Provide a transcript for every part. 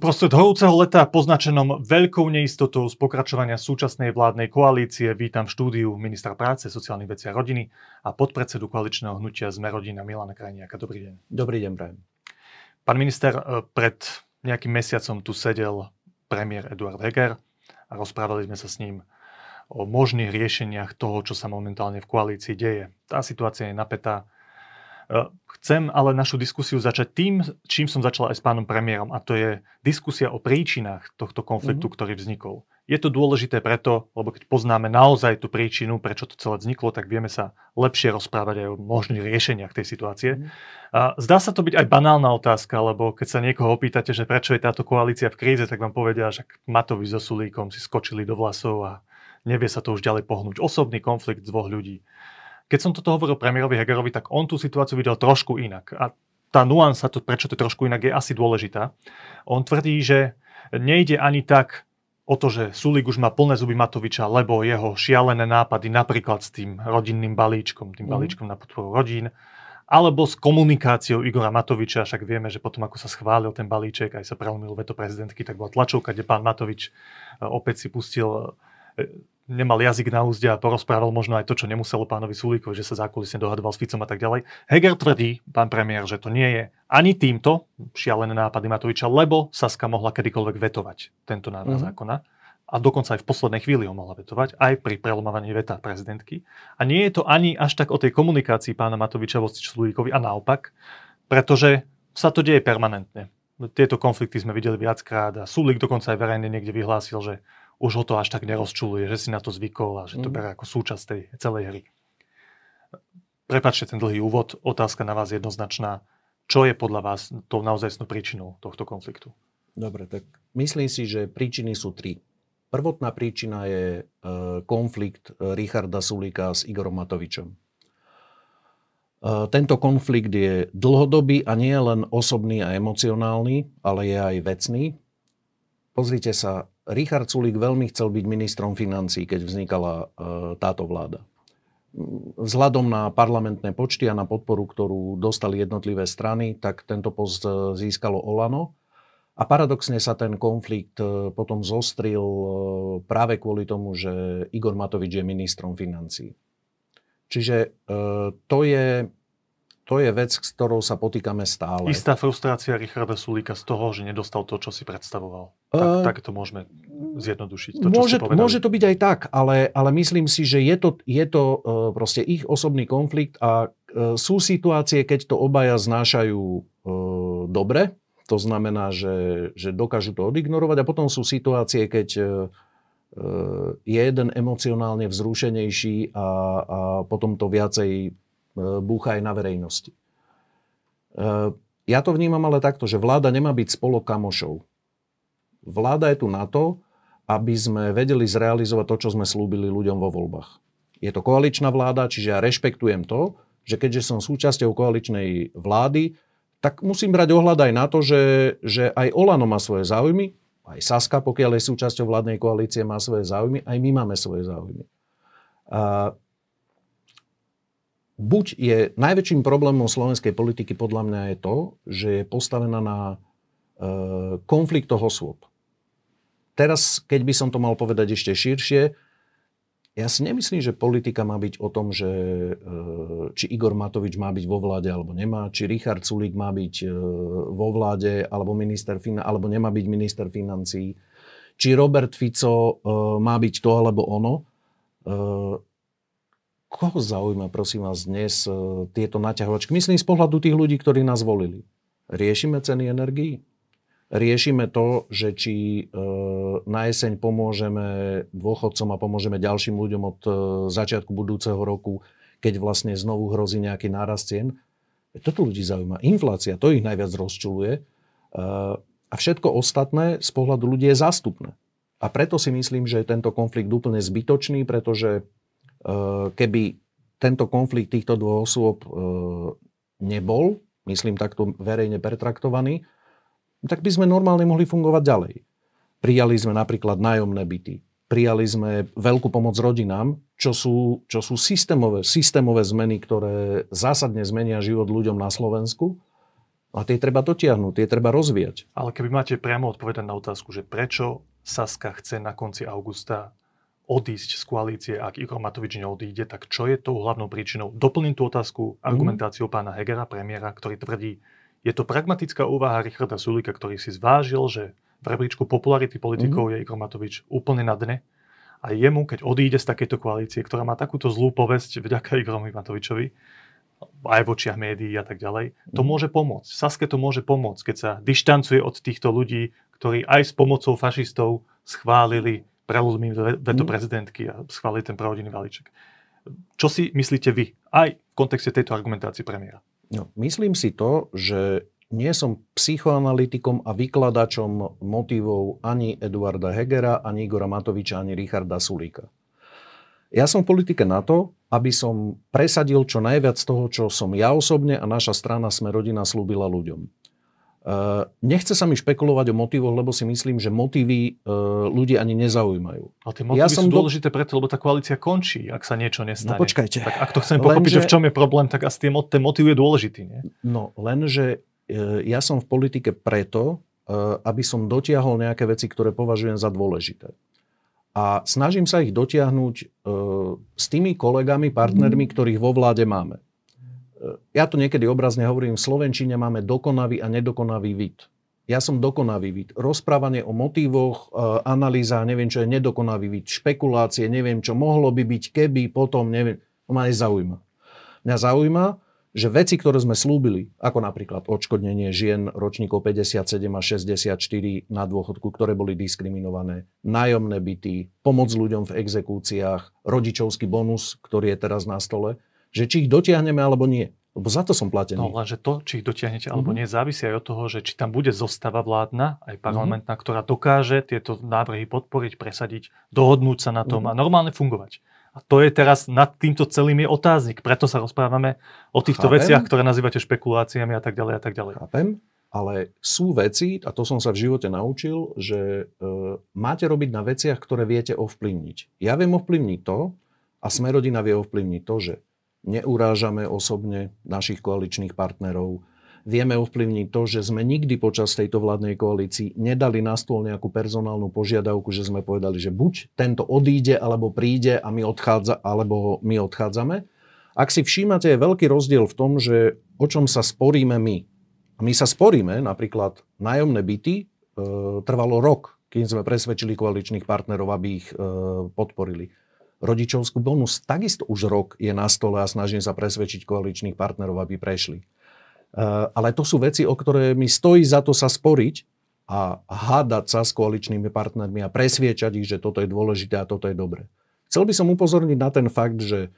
Uprostred horúceho leta poznačenom veľkou neistotou z pokračovania súčasnej vládnej koalície vítam v štúdiu ministra práce, sociálnych vecí a rodiny a podpredsedu koaličného hnutia Sme rodina Milana Krajniaka. Dobrý deň. Dobrý deň, Brian. Pán minister, e, pred nejakým mesiacom tu sedel premiér Eduard Heger a rozprávali sme sa s ním o možných riešeniach toho, čo sa momentálne v koalícii deje. Tá situácia je napätá Eh, chcem ale našu diskusiu začať tým, čím som začal aj s pánom premiérom, a to je diskusia o príčinách tohto konfliktu, mm-hmm. ktorý vznikol. Je to dôležité preto, lebo keď poznáme naozaj tú príčinu, prečo to celé vzniklo, tak vieme sa lepšie rozprávať aj o možných riešeniach tej situácie. Mm-hmm. A zdá sa to byť aj banálna otázka, lebo keď sa niekoho opýtate, že prečo je táto koalícia v kríze, tak vám povedia, že Matovi so Sulíkom si skočili do vlasov a nevie sa to už ďalej pohnúť. Osobný konflikt dvoch ľudí. Keď som toto hovoril premiérovi Hegerovi, tak on tú situáciu videl trošku inak. A tá nuansa, to, prečo to trošku inak, je asi dôležitá. On tvrdí, že nejde ani tak o to, že Sulik už má plné zuby Matoviča, lebo jeho šialené nápady napríklad s tým rodinným balíčkom, tým mm. balíčkom na podporu rodín, alebo s komunikáciou Igora Matoviča, však vieme, že potom ako sa schválil ten balíček, aj sa prelomil veto prezidentky, tak bola tlačovka, kde pán Matovič e, opäť si pustil e, nemal jazyk na úzde a porozprával možno aj to, čo nemuselo pánovi Sulíkovi, že sa zákulisne dohadoval s Ficom a tak ďalej. Heger tvrdí, pán premiér, že to nie je ani týmto šialené nápady Matoviča, lebo Saska mohla kedykoľvek vetovať tento návrh mm-hmm. zákona a dokonca aj v poslednej chvíli ho mohla vetovať, aj pri prelomovaní veta prezidentky. A nie je to ani až tak o tej komunikácii pána Matoviča voči Sulíkovi a naopak, pretože sa to deje permanentne. Tieto konflikty sme videli viackrát a Sulík dokonca aj verejne niekde vyhlásil, že už ho to až tak nerozčuluje, že si na to zvykol a že to mm. berá ako súčasť tej celej hry. Prepačte ten dlhý úvod, otázka na vás jednoznačná. Čo je podľa vás tou naozajstnou príčinou tohto konfliktu? Dobre, tak myslím si, že príčiny sú tri. Prvotná príčina je e, konflikt e, Richarda Sulíka s Igorom Matovičom. E, tento konflikt je dlhodobý a nie len osobný a emocionálny, ale je aj vecný. Pozrite sa, Richard Sulík veľmi chcel byť ministrom financí, keď vznikala e, táto vláda. Vzhľadom na parlamentné počty a na podporu, ktorú dostali jednotlivé strany, tak tento post e, získalo Olano. A paradoxne sa ten konflikt e, potom zostril práve kvôli tomu, že Igor Matovič je ministrom financí. Čiže to je to je vec, s ktorou sa potýkame stále. Istá frustrácia Richarda Sulíka z toho, že nedostal to, čo si predstavoval. Tak, uh, tak to môžeme zjednodušiť. To, môže, môže to byť aj tak, ale, ale myslím si, že je to, je to uh, proste ich osobný konflikt a uh, sú situácie, keď to obaja znášajú uh, dobre, to znamená, že, že dokážu to odignorovať a potom sú situácie, keď uh, je jeden emocionálne vzrušenejší a, a potom to viacej búcha aj na verejnosti. E, ja to vnímam ale takto, že vláda nemá byť spolok kamošov. Vláda je tu na to, aby sme vedeli zrealizovať to, čo sme slúbili ľuďom vo voľbách. Je to koaličná vláda, čiže ja rešpektujem to, že keďže som súčasťou koaličnej vlády, tak musím brať ohľad aj na to, že, že aj Olano má svoje záujmy, aj Saska, pokiaľ je súčasťou vládnej koalície, má svoje záujmy, aj my máme svoje záujmy. A buď je najväčším problémom slovenskej politiky podľa mňa je to, že je postavená na e, konfliktoch osôb. Teraz, keď by som to mal povedať ešte širšie, ja si nemyslím, že politika má byť o tom, že e, či Igor Matovič má byť vo vláde alebo nemá, či Richard Sulík má byť e, vo vláde alebo, minister, alebo nemá byť minister financí, či Robert Fico e, má byť to alebo ono. Koho zaujíma, prosím vás, dnes e, tieto naťahovačky? Myslím z pohľadu tých ľudí, ktorí nás volili. Riešime ceny energií? Riešime to, že či e, na jeseň pomôžeme dôchodcom a pomôžeme ďalším ľuďom od e, začiatku budúceho roku, keď vlastne znovu hrozí nejaký nárast cien. Toto ľudí zaujíma. Inflácia, to ich najviac rozčuluje. A všetko ostatné z pohľadu ľudí je zástupné. A preto si myslím, že je tento konflikt úplne zbytočný, pretože keby tento konflikt týchto dvoch osôb eh, nebol, myslím takto verejne pertraktovaný, tak by sme normálne mohli fungovať ďalej. Prijali sme napríklad nájomné byty, prijali sme veľkú pomoc rodinám, čo sú, čo sú systémové, systémové zmeny, ktoré zásadne zmenia život ľuďom na Slovensku. A tie treba dotiahnuť, tie treba rozvíjať. Ale keby máte priamo odpovedať na otázku, že prečo Saska chce na konci augusta odísť z koalície, ak Igor Matovič neodíde, tak čo je tou hlavnou príčinou? Doplním tú otázku argumentáciou mm. pána Hegera, premiéra, ktorý tvrdí, je to pragmatická úvaha Richarda Sulika, ktorý si zvážil, že v rebríčku popularity politikov mm. je Igor Matovič úplne na dne a jemu, keď odíde z takejto koalície, ktorá má takúto zlú povesť vďaka Igorovi Matovičovi, aj v očiach médií a tak ďalej, to mhm. môže pomôcť. Saske to môže pomôcť, keď sa dištancuje od týchto ľudí, ktorí aj s pomocou fašistov schválili preľudmi veto mm. prezidentky a schválili ten pravodinný valíček. Čo si myslíte vy aj v kontexte tejto argumentácie premiéra? No, myslím si to, že nie som psychoanalytikom a vykladačom motivov ani Eduarda Hegera, ani Igora Matoviča, ani Richarda Sulíka. Ja som v politike na to, aby som presadil čo najviac toho, čo som ja osobne a naša strana Sme rodina slúbila ľuďom. Uh, nechce sa mi špekulovať o motivoch, lebo si myslím, že motívy uh, ľudí ani nezaujímajú. Ale tie motívy ja sú dôležité do... preto, lebo tá koalícia končí, ak sa niečo nestane. No počkajte. Tak ak to chceme pochopiť, že v čom je problém, tak asi ten motív je dôležitý. Nie? No, lenže uh, ja som v politike preto, aby som dotiahol nejaké veci, ktoré považujem za dôležité a snažím sa ich dotiahnuť s tými kolegami, partnermi, mhm. ktorých vo vláde máme. Ja to niekedy obrazne hovorím, v Slovenčine máme dokonavý a nedokonavý vid. Ja som dokonavý vid. Rozprávanie o motívoch, e, analýza, neviem, čo je nedokonavý vid, špekulácie, neviem, čo mohlo by byť, keby, potom, neviem, to ma nezaujíma. Mňa zaujíma, že veci, ktoré sme slúbili, ako napríklad odškodnenie žien ročníkov 57 a 64 na dôchodku, ktoré boli diskriminované, nájomné byty, pomoc ľuďom v exekúciách, rodičovský bonus, ktorý je teraz na stole, že či ich dotiahneme alebo nie. Lebo za to som platený. No lenže to, či ich dotiahnete alebo mm-hmm. nie, závisí aj od toho, že či tam bude zostava vládna, aj parlamentná, mm-hmm. ktorá dokáže tieto návrhy podporiť, presadiť, dohodnúť sa na tom mm-hmm. a normálne fungovať. A to je teraz nad týmto celým je otáznik. Preto sa rozprávame o týchto Chápem. veciach, ktoré nazývate špekuláciami a tak ďalej a tak ďalej. Chápem, ale sú veci, a to som sa v živote naučil, že e, máte robiť na veciach, ktoré viete ovplyvniť. Ja viem ovplyvniť to a Smerodina vie ovplyvniť to, že neurážame osobne našich koaličných partnerov, vieme ovplyvniť to, že sme nikdy počas tejto vládnej koalícii nedali na stôl nejakú personálnu požiadavku, že sme povedali, že buď tento odíde, alebo príde a my odchádza, alebo my odchádzame. Ak si všímate, je veľký rozdiel v tom, že o čom sa sporíme my. My sa sporíme, napríklad nájomné byty, e, trvalo rok, kým sme presvedčili koaličných partnerov, aby ich e, podporili. Rodičovskú bonus takisto už rok je na stole a snažím sa presvedčiť koaličných partnerov, aby prešli. Eh, ale to sú veci, o ktoré mi stojí za to sa sporiť a hádať sa s koaličnými partnermi a presviečať ich, že toto je dôležité a toto je dobre. Chcel by som upozorniť na ten fakt, že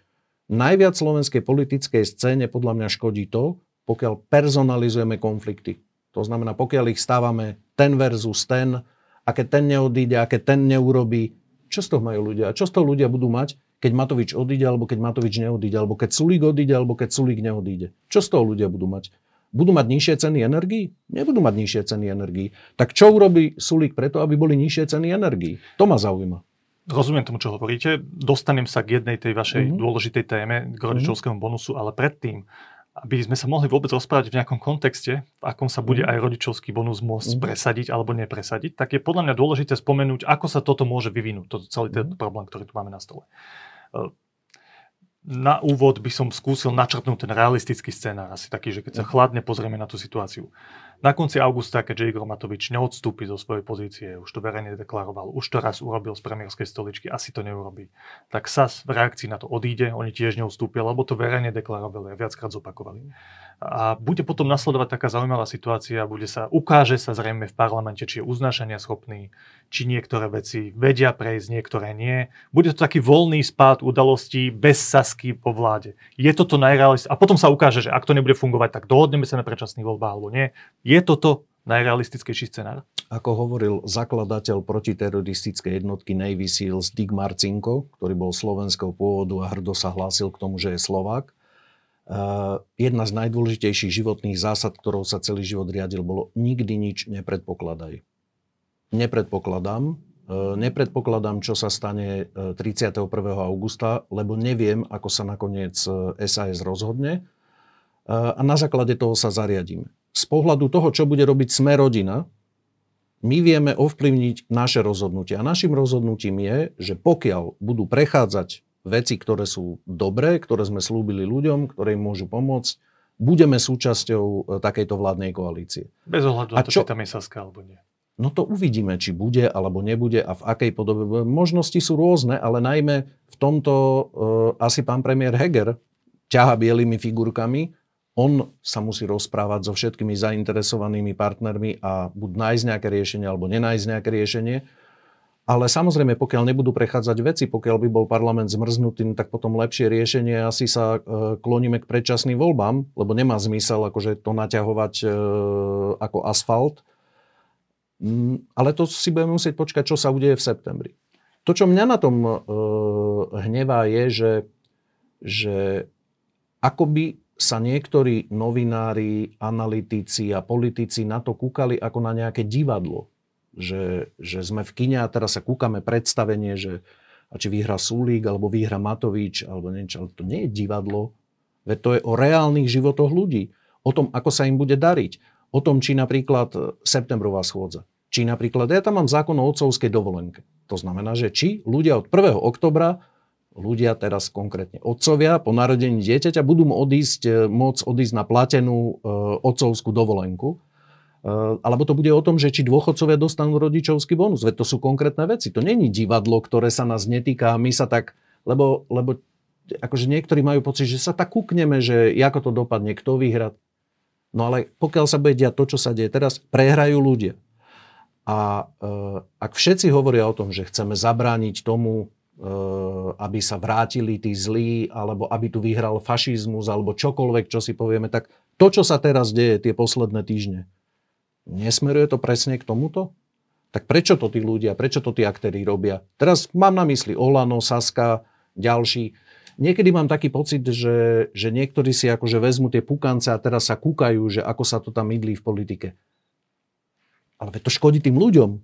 najviac slovenskej politickej scéne podľa mňa škodí to, pokiaľ personalizujeme konflikty. To znamená, pokiaľ ich stávame ten versus ten, a ten neodíde, a ten neurobí, čo z toho majú ľudia? A čo z toho ľudia budú mať, keď Matovič odíde, alebo keď Matovič neodíde, alebo keď Sulík odíde, alebo keď Sulík neodíde? Čo z toho ľudia budú mať? Budú mať nižšie ceny energii? Nebudú mať nižšie ceny energii. Tak čo urobí Sulík preto, aby boli nižšie ceny energii? To ma zaujíma. Rozumiem tomu, čo hovoríte. Dostanem sa k jednej tej vašej mm-hmm. dôležitej téme, k rodičovskému mm-hmm. bonusu, ale predtým, aby sme sa mohli vôbec rozprávať v nejakom kontexte, v akom sa bude mhm. aj rodičovský bonus môcť mm. presadiť alebo nepresadiť, tak je podľa mňa dôležité spomenúť, ako sa toto môže vyvinúť, toto celý ten mm. problém, ktorý tu máme na stole na úvod by som skúsil načrtnúť ten realistický scénar, asi taký, že keď sa mhm. chladne pozrieme na tú situáciu. Na konci augusta, keďže Igor Matovič neodstúpi zo svojej pozície, už to verejne deklaroval, už to raz urobil z premiérskej stoličky, asi to neurobí, tak SAS v reakcii na to odíde, oni tiež neodstúpia, lebo to verejne deklarovali a viackrát zopakovali. A bude potom nasledovať taká zaujímavá situácia, bude sa, ukáže sa zrejme v parlamente, či je uznášania schopný, či niektoré veci vedia prejsť, niektoré nie. Bude to taký voľný spád udalostí bez sasky po vláde. Je toto najrealistickejšie? A potom sa ukáže, že ak to nebude fungovať, tak dohodneme sa na predčasných voľbách alebo nie. Je toto najrealistickejší scenár? Ako hovoril zakladateľ protiteroristickej jednotky Navy Seals Dick Marcinko, ktorý bol slovenského pôvodu a hrdo sa hlásil k tomu, že je Slovák, jedna z najdôležitejších životných zásad, ktorou sa celý život riadil, bolo nikdy nič nepredpokladaj. Nepredpokladám, nepredpokladám, čo sa stane 31. E, augusta, lebo neviem, ako sa nakoniec SAS e, rozhodne a na základe toho sa zariadíme. z pohľadu toho, čo bude robiť sme rodina, my vieme ovplyvniť naše rozhodnutie. A našim rozhodnutím je, že pokiaľ budú prechádzať veci, ktoré sú dobré, ktoré sme slúbili ľuďom, ktoré im môžu pomôcť, budeme súčasťou takejto vládnej koalície. Bez ohľadu na to, čo... či tam je Saska alebo nie. No to uvidíme, či bude alebo nebude a v akej podobe. Možnosti sú rôzne, ale najmä v tomto uh, asi pán premiér Heger ťaha bielými figurkami on sa musí rozprávať so všetkými zainteresovanými partnermi a buď nájsť nejaké riešenie alebo nenájsť nejaké riešenie. Ale samozrejme, pokiaľ nebudú prechádzať veci, pokiaľ by bol parlament zmrznutý, no tak potom lepšie riešenie asi sa e, kloníme k predčasným voľbám, lebo nemá zmysel akože to naťahovať e, ako asfalt. Mm, ale to si budeme musieť počkať, čo sa udeje v septembri. To, čo mňa na tom e, hnevá, je, že, že akoby sa niektorí novinári, analytici a politici na to kúkali ako na nejaké divadlo. Že, že sme v kine a teraz sa kúkame predstavenie, že a či vyhra Sulík, alebo vyhra Matovič, alebo niečo. Ale to nie je divadlo. Veď to je o reálnych životoch ľudí. O tom, ako sa im bude dariť. O tom, či napríklad septembrová schôdza. Či napríklad, ja tam mám zákon o otcovskej dovolenke. To znamená, že či ľudia od 1. oktobra ľudia teraz konkrétne otcovia po narodení dieťaťa budú odísť, e, môcť odísť na platenú e, otcovskú dovolenku. E, alebo to bude o tom, že či dôchodcovia dostanú rodičovský bonus. Veď to sú konkrétne veci. To není divadlo, ktoré sa nás netýka my sa tak, lebo, lebo akože niektorí majú pocit, že sa tak kúkneme, že ako to dopadne, kto vyhra. No ale pokiaľ sa bude diať to, čo sa deje teraz, prehrajú ľudia. A e, ak všetci hovoria o tom, že chceme zabrániť tomu, Eh, aby sa vrátili tí zlí, alebo aby tu vyhral fašizmus, alebo čokoľvek, čo si povieme, tak to, čo sa teraz deje tie posledné týždne, nesmeruje to presne k tomuto? Tak prečo to tí ľudia, prečo to tí aktéry robia? Teraz mám na mysli Olano, Saska, ďalší. Niekedy mám taký pocit, že, že niektorí si akože vezmú tie pukance a teraz sa kúkajú, že ako sa to tam mydlí v politike. Ale to škodí tým ľuďom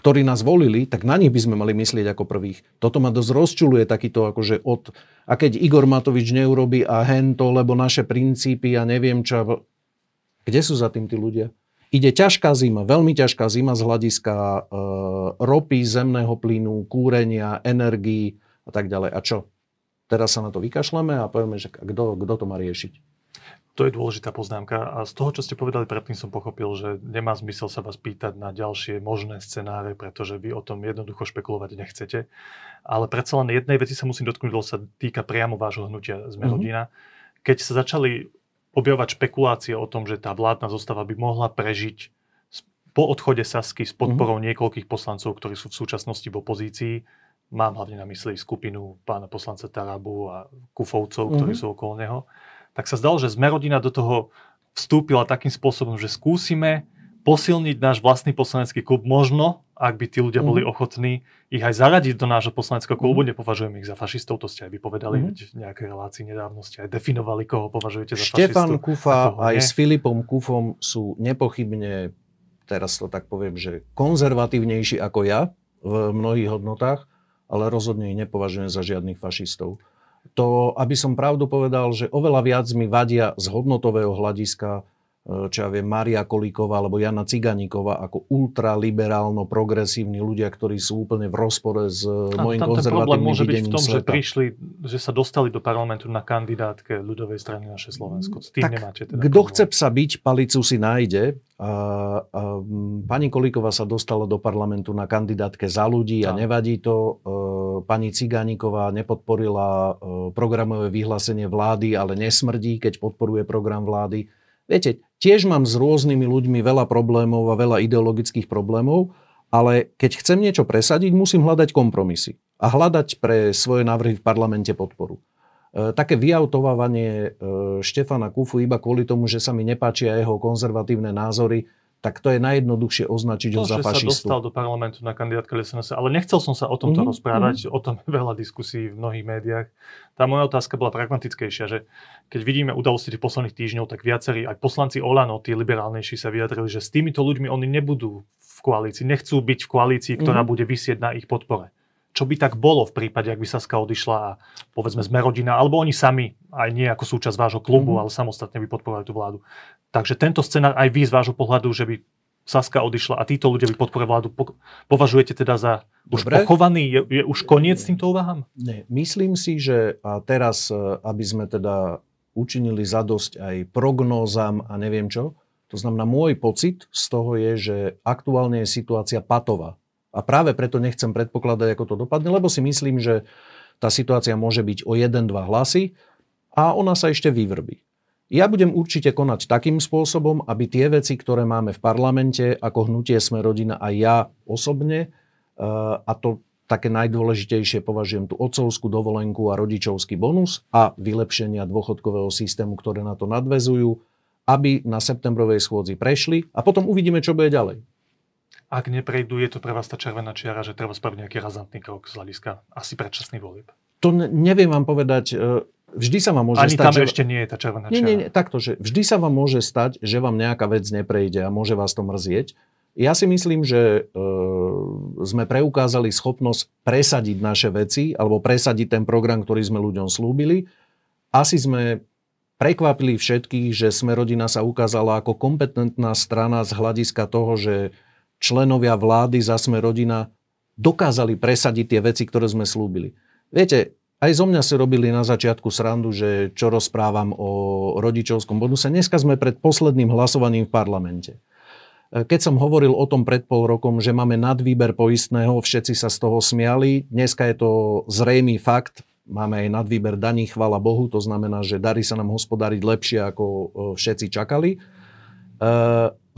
ktorí nás volili, tak na nich by sme mali myslieť ako prvých. Toto ma dosť rozčuluje takýto akože od... A keď Igor Matovič neurobi a hento, lebo naše princípy a neviem čo... Kde sú za tým tí ľudia? Ide ťažká zima, veľmi ťažká zima z hľadiska e, ropy, zemného plynu, kúrenia, energií a tak ďalej. A čo? Teraz sa na to vykašleme a povieme, že kto to má riešiť? To je dôležitá poznámka a z toho, čo ste povedali predtým, som pochopil, že nemá zmysel sa vás pýtať na ďalšie možné scenáre, pretože vy o tom jednoducho špekulovať nechcete. Ale predsa len jednej veci sa musím dotknúť, lebo sa týka priamo vášho hnutia Sme mm-hmm. rodina. Keď sa začali objavovať špekulácie o tom, že tá vládna zostava by mohla prežiť po odchode Sasky s podporou mm-hmm. niekoľkých poslancov, ktorí sú v súčasnosti v opozícii, mám hlavne na mysli skupinu pána poslanca Tarabu a Kufovcov, mm-hmm. ktorí sú okolo neho, tak sa zdalo, že sme rodina do toho vstúpila takým spôsobom, že skúsime posilniť náš vlastný poslanecký klub. Možno, ak by tí ľudia boli mhm. ochotní ich aj zaradiť do nášho poslaneckého klubu, mm. nepovažujem ich za fašistov, to ste aj vypovedali mm. v nejakej relácii nedávno, ste aj definovali, koho považujete za Štefan fašistu. Štefan Kufa aj nie. s Filipom Kufom sú nepochybne, teraz to tak poviem, že konzervatívnejší ako ja v mnohých hodnotách, ale rozhodne ich nepovažujem za žiadnych fašistov to, aby som pravdu povedal, že oveľa viac mi vadia z hodnotového hľadiska E, čo ja viem, Maria Kolíková alebo Jana Ciganíková ako ultraliberálno progresívni ľudia, ktorí sú úplne v rozpore s a môjim tam konzervatívnym môže byť v tom, sveta. že prišli, že sa dostali do parlamentu na kandidátke ľudovej strany naše Slovensko. S tým tak nemáte teda kto chce psa byť, palicu si nájde. A, a, pani Kolíková sa dostala do parlamentu na kandidátke za ľudí a, a nevadí to. E, pani Ciganíková nepodporila e, programové vyhlásenie vlády, ale nesmrdí, keď podporuje program vlády. Viete, tiež mám s rôznymi ľuďmi veľa problémov a veľa ideologických problémov, ale keď chcem niečo presadiť, musím hľadať kompromisy a hľadať pre svoje návrhy v parlamente podporu. E, také vyautovávanie e, Štefana Kufu iba kvôli tomu, že sa mi nepáčia jeho konzervatívne názory, tak to je najjednoduchšie označiť to, ho za že fašistu. sa dostal do parlamentu na kandidátke SNS, ale nechcel som sa o tomto mm-hmm. rozprávať, mm-hmm. o tom je veľa diskusí v mnohých médiách. Tá moja otázka bola pragmatickejšia, že keď vidíme udalosti tých posledných týždňov, tak viacerí, aj poslanci Olano, tí liberálnejší sa vyjadrili, že s týmito ľuďmi oni nebudú v koalícii, nechcú byť v koalícii, ktorá mm-hmm. bude vysieť na ich podpore. Čo by tak bolo v prípade, ak by Saska odišla a povedzme sme rodina, alebo oni sami, aj nie ako súčasť vášho klubu, mm-hmm. ale samostatne by podporovali tú vládu. Takže tento scenár aj vy z vášho pohľadu, že by Saska odišla a títo ľudia by podporovali vládu, považujete teda za už Dobre. pochovaný? Je, je už koniec s týmto úvahám? Nie. Myslím si, že a teraz, e, aby sme teda učinili zadosť aj prognózam a neviem čo, to znamená, môj pocit z toho je, že aktuálne je situácia patová. A práve preto nechcem predpokladať, ako to dopadne, lebo si myslím, že tá situácia môže byť o 1-2 hlasy a ona sa ešte vyvrbí. Ja budem určite konať takým spôsobom, aby tie veci, ktoré máme v parlamente, ako hnutie Sme rodina a ja osobne, eh, a to také najdôležitejšie považujem tú otcovskú dovolenku a rodičovský bonus a vylepšenia dôchodkového systému, ktoré na to nadvezujú, aby na septembrovej schôdzi prešli a potom uvidíme, čo bude ďalej. Ak neprejdú, je to pre vás tá červená čiara, že treba spraviť nejaký razantný krok z hľadiska asi predčasný volieb? To neviem vám povedať. E, vždy sa vám môže Ani stať... tam že... ešte nie je tá červená čiara. Nie, nie, nie, takto, že vždy sa vám môže stať, že vám nejaká vec neprejde a môže vás to mrzieť. Ja si myslím, že e, sme preukázali schopnosť presadiť naše veci alebo presadiť ten program, ktorý sme ľuďom slúbili. Asi sme prekvapili všetkých, že sme rodina sa ukázala ako kompetentná strana z hľadiska toho, že členovia vlády za sme rodina dokázali presadiť tie veci, ktoré sme slúbili. Viete, aj zo mňa si robili na začiatku srandu, že čo rozprávam o rodičovskom bonuse. Dneska sme pred posledným hlasovaním v parlamente. Keď som hovoril o tom pred pol rokom, že máme nadvýber poistného, všetci sa z toho smiali. Dneska je to zrejmý fakt. Máme aj nadvýber daní, chvala Bohu. To znamená, že darí sa nám hospodáriť lepšie, ako všetci čakali.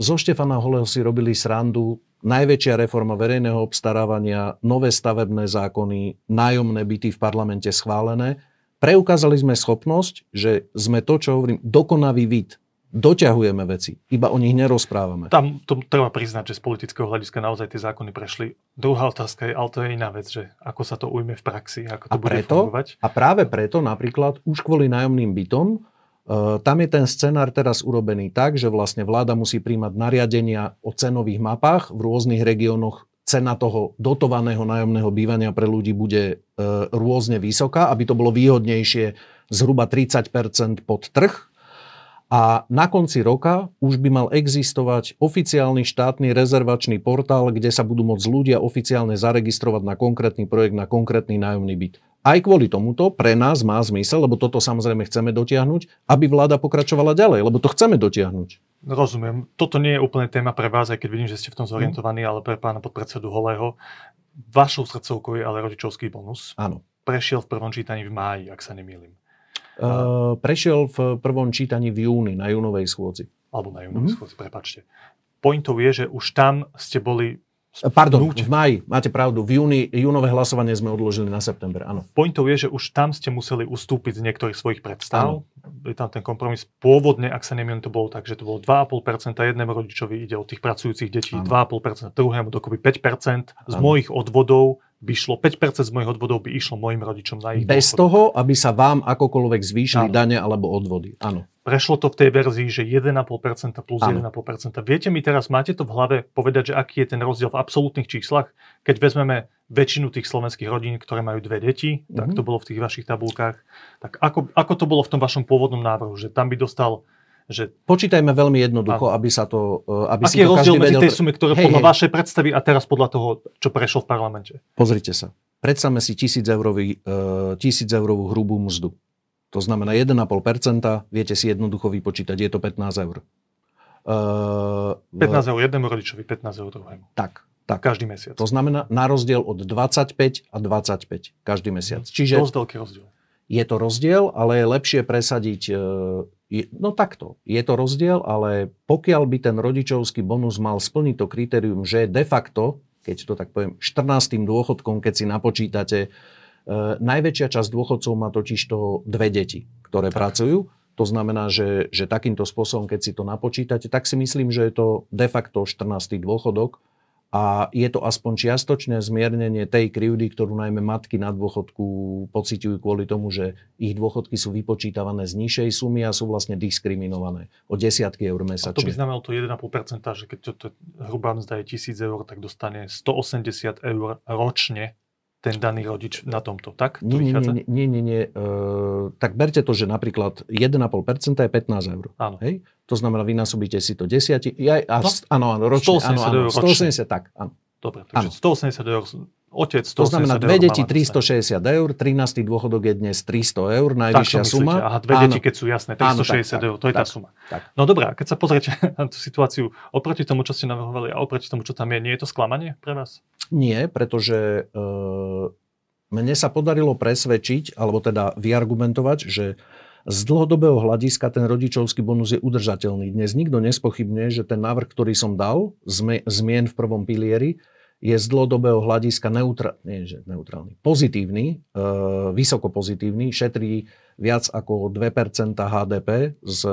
Zo Štefana Holeho si robili srandu, najväčšia reforma verejného obstarávania, nové stavebné zákony, nájomné byty v parlamente schválené. Preukázali sme schopnosť, že sme to, čo hovorím, dokonavý vid. Doťahujeme veci, iba o nich nerozprávame. Tam to treba priznať, že z politického hľadiska naozaj tie zákony prešli. Druhá otázka je, ale to je iná vec, že ako sa to ujme v praxi, ako to a bude preto, fungovať. A práve preto napríklad už kvôli nájomným bytom tam je ten scenár teraz urobený tak, že vlastne vláda musí príjmať nariadenia o cenových mapách v rôznych regiónoch. Cena toho dotovaného nájomného bývania pre ľudí bude eh, rôzne vysoká, aby to bolo výhodnejšie zhruba 30 pod trh. A na konci roka už by mal existovať oficiálny štátny rezervačný portál, kde sa budú môcť ľudia oficiálne zaregistrovať na konkrétny projekt, na konkrétny nájomný byt. Aj kvôli tomuto pre nás má zmysel, lebo toto samozrejme chceme dotiahnuť, aby vláda pokračovala ďalej, lebo to chceme dotiahnuť. Rozumiem. Toto nie je úplne téma pre vás, aj keď vidím, že ste v tom zorientovaní, mm. ale pre pána podpredsedu Holého. Vašou srdcovkou je ale rodičovský bonus. Áno. Prešiel v prvom čítaní v máji, ak sa nemýlim. Uh, prešiel v prvom čítaní v júni, na júnovej schôdzi. Alebo na júnovej mm. schôdzi, prepačte. Pointou je, že už tam ste boli Pardon, v maji, máte pravdu. V júni, júnové hlasovanie sme odložili na september, áno. Pointou je, že už tam ste museli ustúpiť z niektorých svojich predstav. Áno. Je tam ten kompromis. Pôvodne, ak sa nemýlim, to bolo tak, že to bolo 2,5% jednému rodičovi ide od tých pracujúcich detí, áno. 2,5% druhému, dokopy 5%. Z áno. mojich odvodov by šlo, 5% z mojich odvodov by išlo mojim rodičom na ich Bez dôchod. toho, aby sa vám akokoľvek zvýšili áno. dane alebo odvody. Áno. Prešlo to v tej verzii, že 1,5% plus 1,5%. Viete mi teraz, máte to v hlave povedať, že aký je ten rozdiel v absolútnych číslach? Keď vezmeme väčšinu tých slovenských rodín, ktoré majú dve deti, mm-hmm. tak mhm. to bolo v tých vašich tabulkách. Tak ako, ako to bolo v tom vašom pôvodnom návrhu? Že tam by dostal že... Počítajme veľmi jednoducho, aby sa to... E, aby Aký si je to rozdiel medzi tej sumy, ktoré hej, podľa hej. vašej predstavy a teraz podľa toho, čo prešlo v parlamente? Pozrite sa. Predstavme si tisíc, eurový, uh, tisíc eurovú hrubú mzdu. To znamená 1,5%, viete si jednoducho vypočítať, je to 15 eur. Uh, 15 eur jednému rodičovi, 15 eur druhému. Tak, tak. Každý mesiac. To znamená na rozdiel od 25 a 25 každý mesiac. Mhm. Čiže Dosť veľký rozdiel. Je to rozdiel, ale je lepšie presadiť... No takto, je to rozdiel, ale pokiaľ by ten rodičovský bonus mal splniť to kritérium, že de facto, keď to tak poviem, 14. dôchodkom, keď si napočítate E, najväčšia časť dôchodcov má totiž to dve deti, ktoré tak. pracujú. To znamená, že, že takýmto spôsobom, keď si to napočítate, tak si myslím, že je to de facto 14. dôchodok a je to aspoň čiastočné zmiernenie tej krivdy, ktorú najmä matky na dôchodku pociťujú kvôli tomu, že ich dôchodky sú vypočítavané z nižšej sumy a sú vlastne diskriminované o desiatky eur mesačne. A to by znamenalo to 1,5%, že keď to, to hrubá mzda je 1000 eur, tak dostane 180 eur ročne ten daný rodič na tomto, tak? Nie, nie, nie, nie, nie, nie. E, tak berte to, že napríklad 1,5% je 15 eur. Áno. Hej? To znamená, vynásobíte si to 10, ja, a, No. áno, áno, ročne, 180 áno, áno, eur ročne. 180, tak, áno. Dobre, takže 180 eur, otec 180 To znamená, dve deti mama zase. 360 eur, 13. dôchodok je dnes 300 eur, najvyššia Tak suma. Aha, dve Áno. deti, keď sú jasné, Áno, 360 tak, eur, to je tá tak, suma. tak. No dobré, a keď sa pozriete na tú situáciu oproti tomu, čo ste navrhovali a oproti tomu, čo tam je, nie je to sklamanie pre vás? Nie, pretože e, mne sa podarilo presvedčiť, alebo teda vyargumentovať, že z dlhodobého hľadiska ten rodičovský bonus je udržateľný. Dnes nikto nespochybňuje, že ten návrh, ktorý som dal, zmien v prvom pilieri, je z dlhodobého hľadiska neutra- nie, že neutrálny, pozitívny, e, vysoko pozitívny, šetrí viac ako 2% HDP z e,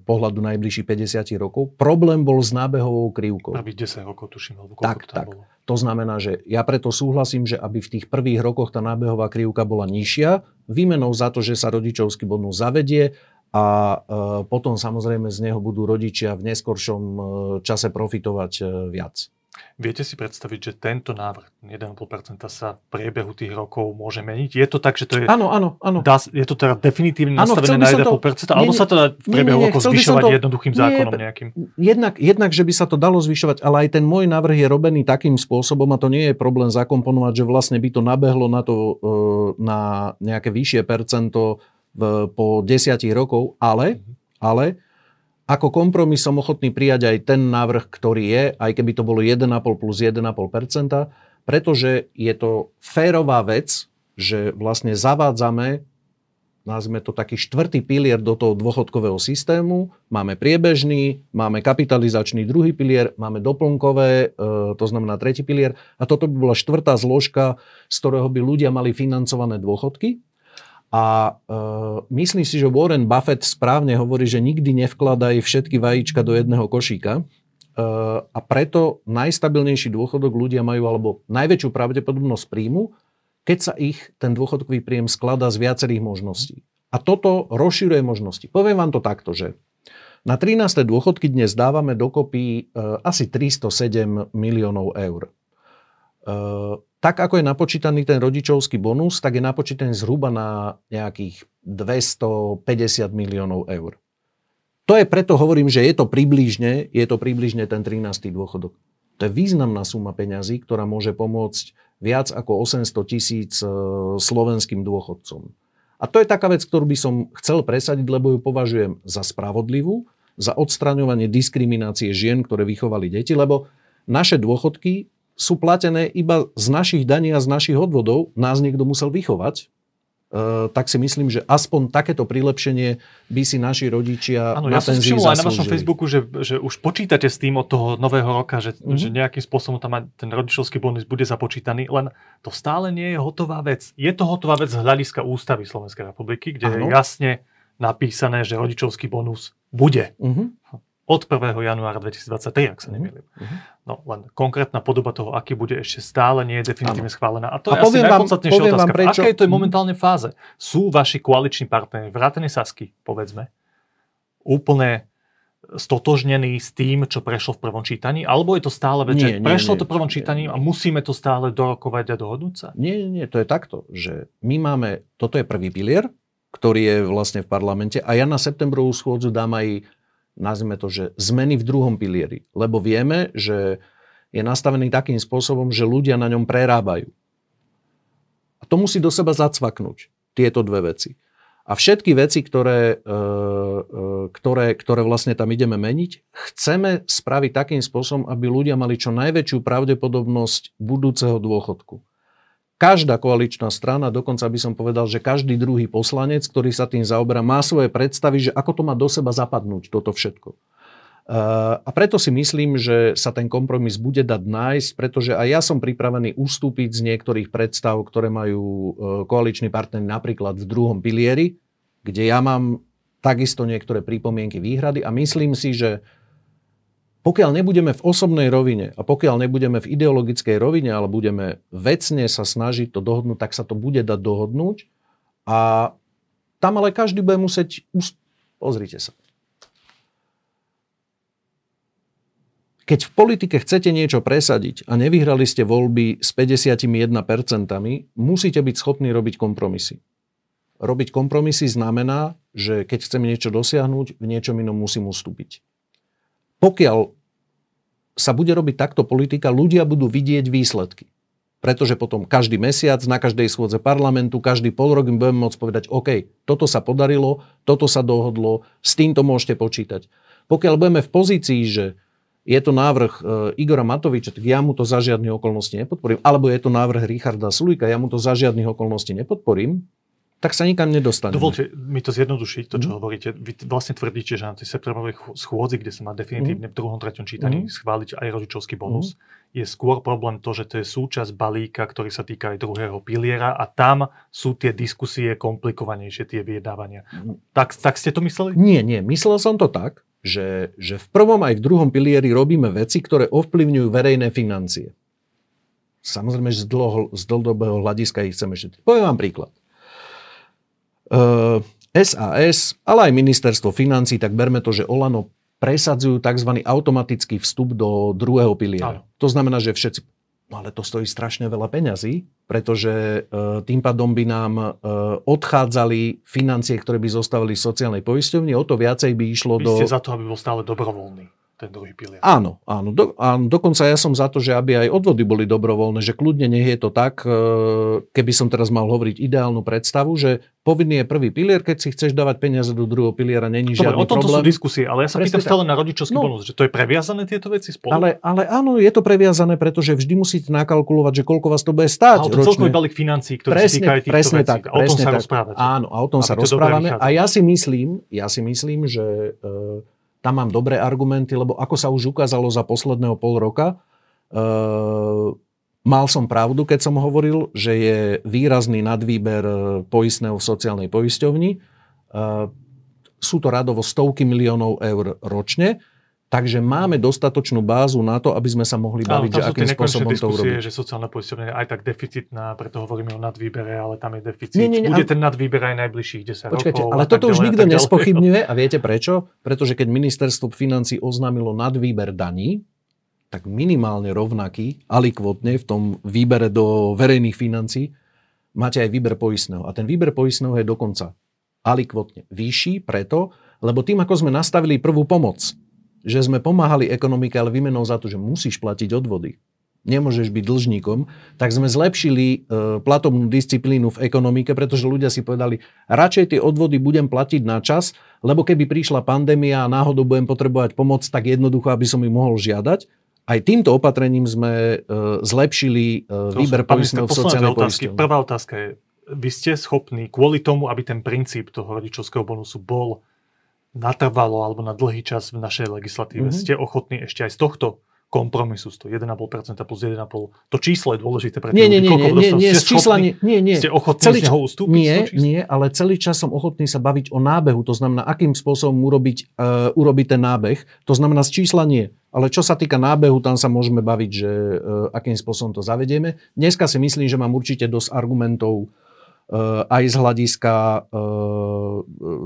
pohľadu najbližších 50 rokov. Problém bol s nábehovou krivkou. Prvých 10 rokov tuším, alebo Tak, koľko to tam tak. bolo. To znamená, že ja preto súhlasím, že aby v tých prvých rokoch tá nábehová krivka bola nižšia, výmenou za to, že sa rodičovský bonus zavedie a e, potom samozrejme z neho budú rodičia v neskoršom e, čase profitovať viac. Viete si predstaviť, že tento návrh 1,5% sa v priebehu tých rokov môže meniť? Je to tak, že to je, Áno, áno, áno. dá, je to teda definitívne Áno, nastavené na som to- 1,5%, alebo nie, sa to dá v nie, priebehu nie, rokov zvyšovať to- jednoduchým nie, zákonom nejakým? Jednak, jednak, že by sa to dalo zvyšovať, ale aj ten môj návrh je robený takým spôsobom, a to nie je problém zakomponovať, že vlastne by to nabehlo na, to, e, na nejaké vyššie percento v, po desiatich rokov, ale, ale ako kompromis som ochotný prijať aj ten návrh, ktorý je, aj keby to bolo 1,5 plus 1,5%, pretože je to férová vec, že vlastne zavádzame nazvime to taký štvrtý pilier do toho dôchodkového systému. Máme priebežný, máme kapitalizačný druhý pilier, máme doplnkové, e, to znamená tretí pilier. A toto by bola štvrtá zložka, z ktorého by ľudia mali financované dôchodky. A e, myslím si, že Warren Buffett správne hovorí, že nikdy nevkladaj všetky vajíčka do jedného košíka. E, a preto najstabilnejší dôchodok ľudia majú, alebo najväčšiu pravdepodobnosť príjmu, keď sa ich ten dôchodkový príjem skladá z viacerých možností. A toto rozširuje možnosti. Poviem vám to takto, že na 13. dôchodky dnes dávame dokopy e, asi 307 miliónov eur. E, tak ako je napočítaný ten rodičovský bonus, tak je napočítaný zhruba na nejakých 250 miliónov eur. To je preto hovorím, že je to približne, je to približne ten 13. dôchodok. To je významná suma peňazí, ktorá môže pomôcť viac ako 800 tisíc e, slovenským dôchodcom. A to je taká vec, ktorú by som chcel presadiť, lebo ju považujem za spravodlivú, za odstraňovanie diskriminácie žien, ktoré vychovali deti, lebo naše dôchodky sú platené iba z našich daní a z našich odvodov. Nás niekto musel vychovať. E, tak si myslím, že aspoň takéto prilepšenie by si naši rodičia Áno, na ja penzii všimol aj na vašom zaslúžili. Facebooku, že, že už počítate s tým od toho nového roka, že, Mhm. že nejakým spôsobom tam ten rodičovský bonus bude započítaný, len to stále nie je hotová vec. Je to hotová vec z hľadiska ústavy Slovenskej republiky, kde je Áno. jasne napísané, že rodičovský bonus bude Mhm, od 1. januára 2023, ak sa Mhm. nemýlim. mhm. No len konkrétna podoba toho, aký bude ešte stále nie je definitívne schválená. A to A je asi poviem vám- najpodstatnejšia poviem vám otázka. prečo. V akej to je Mhm. momentálne fáze? Sú vaši koaliční partnery, vrátane Sasky, povedzme, úplne stotožnení s tým, čo prešlo v prvom čítaní? Alebo je to stále vec, že Nie, prešlo nie. to prvom čítaní a musíme to stále dorokovať a dohodnúť sa? Nie, nie, nie, to je takto, že my máme, toto je prvý pilier, ktorý je vlastne v parlamente a ja na septembrovú schôdzu dám aj, nazvime to, že zmeny v druhom pilieri, lebo vieme, že je nastavený takým spôsobom, že ľudia na ňom prerábajú. A to musí do seba zacvaknúť, tieto dve veci. A všetky veci, ktoré, e, e, ktoré, ktoré vlastne tam ideme meniť, chceme spraviť takým spôsobom, aby ľudia mali čo najväčšiu pravdepodobnosť budúceho dôchodku. Každá koaličná strana, dokonca by som povedal, že každý druhý poslanec, ktorý sa tým zaoberá, má svoje predstavy, že ako to má do seba zapadnúť, toto všetko. Uh, A preto si myslím, že sa ten kompromis bude dať nájsť, pretože aj ja som pripravený ustúpiť z niektorých predstav, ktoré majú uh, koaliční partnery napríklad v druhom pilieri, kde ja mám takisto niektoré pripomienky, výhrady a myslím si, že pokiaľ nebudeme v osobnej rovine a pokiaľ nebudeme v ideologickej rovine, ale budeme vecne sa snažiť to dohodnúť, tak sa to bude dať dohodnúť. A tam ale každý bude musieť... us- Pozrite sa. keď v politike chcete niečo presadiť a nevyhrali ste voľby s 51%, musíte byť schopní robiť kompromisy. Robiť kompromisy znamená, že keď chceme niečo dosiahnuť, v niečom inom musím ustúpiť. Pokiaľ sa bude robiť takto politika, ľudia budú vidieť výsledky. Pretože potom každý mesiac, na každej schôdze parlamentu, každý pol rok im budeme môcť povedať, OK, toto sa podarilo, toto sa dohodlo, s týmto môžete počítať. Pokiaľ budeme v pozícii, že je to návrh e, Igora Matoviča, tak ja mu to za žiadnych okolností nepodporím. Alebo je to návrh Richarda Sulíka, ja mu to za žiadnych okolností nepodporím, tak sa nikam nedostaneme. Dovolte mi to zjednodušiť, to, čo mm. hovoríte. Vy vlastne tvrdíte, že na tej septembrovej schôdzi, kde sa má definitívne v druhom, treťom čítaní mm. schváliť aj rodičovský bonus, mm. je skôr problém to, že to je súčasť balíka, ktorý sa týka aj druhého piliera a tam sú tie diskusie komplikovanejšie, tie vyjednávania. Mm. Tak, tak ste to mysleli? Nie, nie. Myslel som to tak, že, že v prvom aj v druhom pilieri robíme veci, ktoré ovplyvňujú verejné financie. Samozrejme, že z, dlho, z dlhodobého hľadiska ich chceme šetriť. Poviem vám príklad. SAS, ale aj ministerstvo financí, tak berme to, že Olano presadzujú tzv. automatický vstup do druhého piliera. Áno. To znamená, že všetci No ale to stojí strašne veľa peňazí, pretože e, tým pádom by nám e, odchádzali financie, ktoré by zostávali v sociálnej poisťovni, o to viacej by išlo Vy do... ste za to, aby bol stále dobrovoľný ten druhý pilier. Áno, áno. Do, áno. Dokonca ja som za to, že aby aj odvody boli dobrovoľné, že kľudne nech je to tak, e, keby som teraz mal hovoriť ideálnu predstavu, že povinný je prvý pilier, keď si chceš dávať peniaze do druhého piliera, není Dobre, žiadny o tomto problém. sú diskusie, ale ja sa Presne pýtam stále na rodičovský no, bonus, že to je previazané tieto veci spolu? Ale, ale áno, je to previazané, pretože vždy musíte nakalkulovať, že koľko vás to bude stáť. Ale to celkový balík financií, ktorý presne, týka aj týchto presne vecí. Tak, a o tom sa rozprávate. Áno, a o tom sa rozprávame. A ja si myslím, ja si myslím, že uh, tam mám dobré argumenty, lebo ako sa už ukázalo za posledného pol roka, e, mal som pravdu, keď som hovoril, že je výrazný nadvýber eh, poistného v sociálnej poisťovni. E, sú to radovo stovky miliónov eur ročne. Takže máme dostatočnú bázu na to, aby sme sa mohli baviť, že akým spôsobom to urobiť. že sociálna poisťovňa je aj tak deficitná, preto hovoríme o nadvýbere, ale tam je deficit. Nie, nie, nie, Bude ten nadvýber aj najbližších 10 Počkajte, rokov. ale toto už nikto nespochybňuje a viete prečo? Pretože keď ministerstvo financí oznámilo nadvýber daní, tak minimálne rovnaký, alikvotne v tom výbere do verejných financií, máte aj výber poistného. A ten výber poistného je dokonca alikvotne vyšší preto, lebo tým, ako sme nastavili prvú pomoc, že sme pomáhali ekonomike, ale výmenou za to, že musíš platiť odvody, nemôžeš byť dlžníkom, tak sme zlepšili e, platobnú disciplínu v ekonomike, pretože ľudia si povedali, radšej tie odvody budem platiť na čas, lebo keby prišla pandémia a náhodou budem potrebovať pomoc, tak jednoducho, aby som ich mohol žiadať. Aj týmto opatrením sme e, zlepšili e, výber poistného v sociálnej otázky. Prvá otázka je, vy ste schopní kvôli tomu, aby ten princíp toho rodičovského bonusu bol natrvalo alebo na dlhý čas v našej legislatíve. Mm-hmm. Ste ochotní ešte aj z tohto kompromisu, z toho 1,5% plus 1,5%. To číslo je dôležité pre nie, nie, nie, nie, nie, nie, z čísla nie, nie, nie. Ste ochotní celý, z neho ustúpiť? Nie, nie, ale celý čas som ochotný sa baviť o nábehu. To znamená, akým spôsobom urobiť, uh, urobiť ten nábeh. To znamená, z čísla nie. Ale čo sa týka nábehu, tam sa môžeme baviť, že uh, akým spôsobom to zavedieme. Dneska si myslím, že mám určite dosť argumentov Eh, aj z hľadiska eh,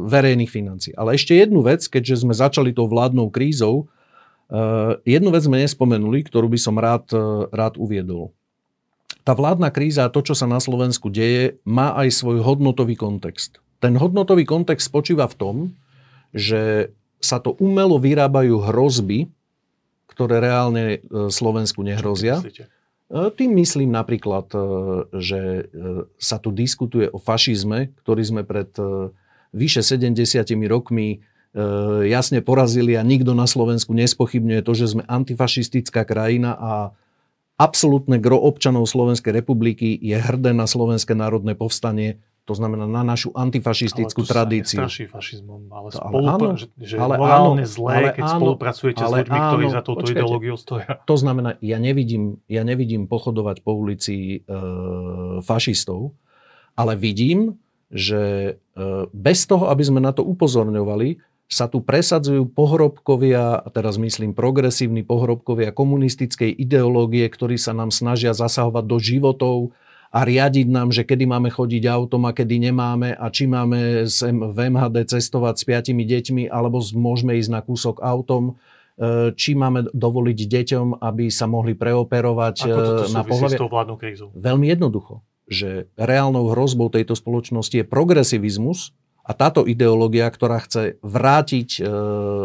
verejných financií. Ale ešte jednu vec, keďže sme začali tou vládnou krízou, eh, jednu vec sme nespomenuli, ktorú by som rád, rád uviedol. Tá vládna kríza a to, čo sa na Slovensku deje, má aj svoj hodnotový kontext. Ten hodnotový kontext spočíva v tom, že sa to umelo vyrábajú hrozby, ktoré reálne Slovensku nehrozia. E, tým myslím napríklad, e, že e, sa tu diskutuje o fašizme, ktorý sme pred vyše 70 rokmi jasne porazili a nikto na Slovensku nespochybňuje to, že sme antifašistická krajina a absolútne gro občanov Slovenskej republiky je hrdé na Slovenské národné povstanie to znamená na našu antifašistickú ale tradíciu. Ale to fašizmom, ale, to, ale áno, že, že ale morálne áno, zlé, ale keď áno, spolupracujete ale s ľuďmi, áno, ktorí za touto počkajte, ideológiou stoja. To znamená, ja nevidím, ja nevidím pochodovať po ulici e, fašistov, ale vidím, že e, bez toho, aby sme na to upozorňovali, sa tu presadzujú pohrobkovia, a teraz myslím progresívni pohrobkovia komunistickej ideológie, ktorí sa nám snažia zasahovať do životov, a riadiť nám, že kedy máme chodiť autom a kedy nemáme a či máme v MHD cestovať s piatimi deťmi alebo môžeme ísť na kúsok autom. či máme dovoliť deťom, aby sa mohli preoperovať Ako toto na vládnou krízou? Veľmi jednoducho, že reálnou hrozbou tejto spoločnosti je progresivizmus a táto ideológia, ktorá chce vrátiť e,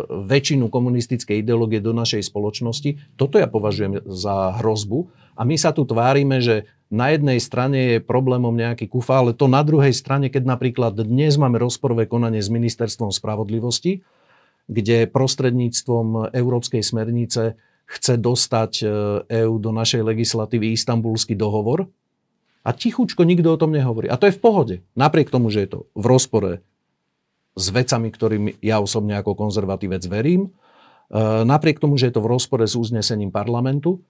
väčšinu komunistickej ideológie do našej spoločnosti, toto ja považujem za hrozbu. A my sa tu tvárime, že na jednej strane je problémom nejaký kufa, ale to na druhej strane, keď napríklad dnes máme rozporové konanie s ministerstvom spravodlivosti, kde prostredníctvom európskej smernice chce dostať EÚ e do našej legislatívy istambulský dohovor, a tichučko nikto o tom nehovorí. A to je v pohode. Napriek tomu, že je to v rozpore s vecami, ktorým ja osobne ako konzervatívec verím, e, napriek tomu, že je to v rozpore s uznesením parlamentu,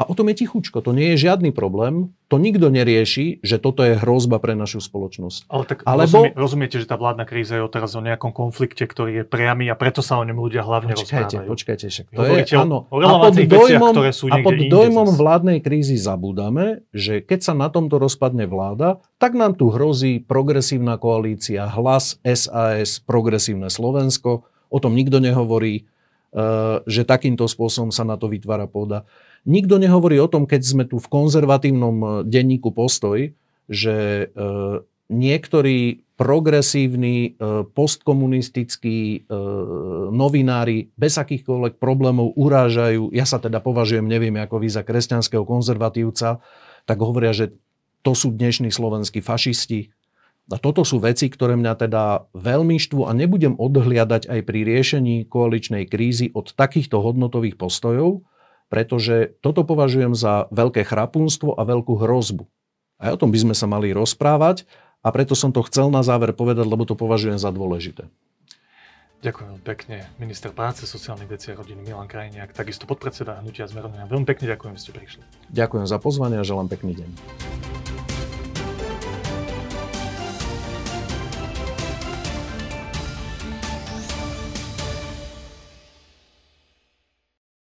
a o tom je tichučko, to nie je žiadny problém, to nikto nerieši, že toto je hrozba pre našu spoločnosť. Ale tak Alebo... rozumie, rozumiete, že tá vládna kríza je teraz o nejakom konflikte, ktorý je priamy a preto sa o ňom ľudia hlavne počkajte, rozprávajú. Počkajte, však to je, áno. O a pod dojmom, ktoré sú a pod dojmom vládnej krízy zabúdame, že keď sa na tomto rozpadne vláda, tak nám tu hrozí progresívna koalícia, hlas, SAS, progresívne Slovensko, o tom nikto nehovorí, eh, že takýmto spôsobom sa na to vytvára pôda. Nikto nehovorí o tom, keď sme tu v konzervatívnom e, denníku postoj, že e, niektorí progresívni, postkomunistickí novinári bez akýchkoľvek problémov urážajú, ja sa teda považujem, neviem ako vy za kresťanského konzervatívca, tak hovoria, že to sú dnešní slovenskí fašisti. A toto sú veci, ktoré mňa teda veľmi štvu a nebudem odhliadať aj pri riešení koaličnej krízy od takýchto hodnotových postojov, pretože toto považujem za veľké chrapunstvo a veľkú hrozbu. Aj o tom by sme sa mali rozprávať a preto som to chcel na záver povedať, lebo to považujem za dôležité. Ďakujem pekne. Minister práce, sociálnych vecí a rodiny Milan Krajniak, takisto podpredseda Hnutia Zmerovania. Veľmi pekne ďakujem, že ste prišli. Ďakujem za pozvanie a želám pekný deň.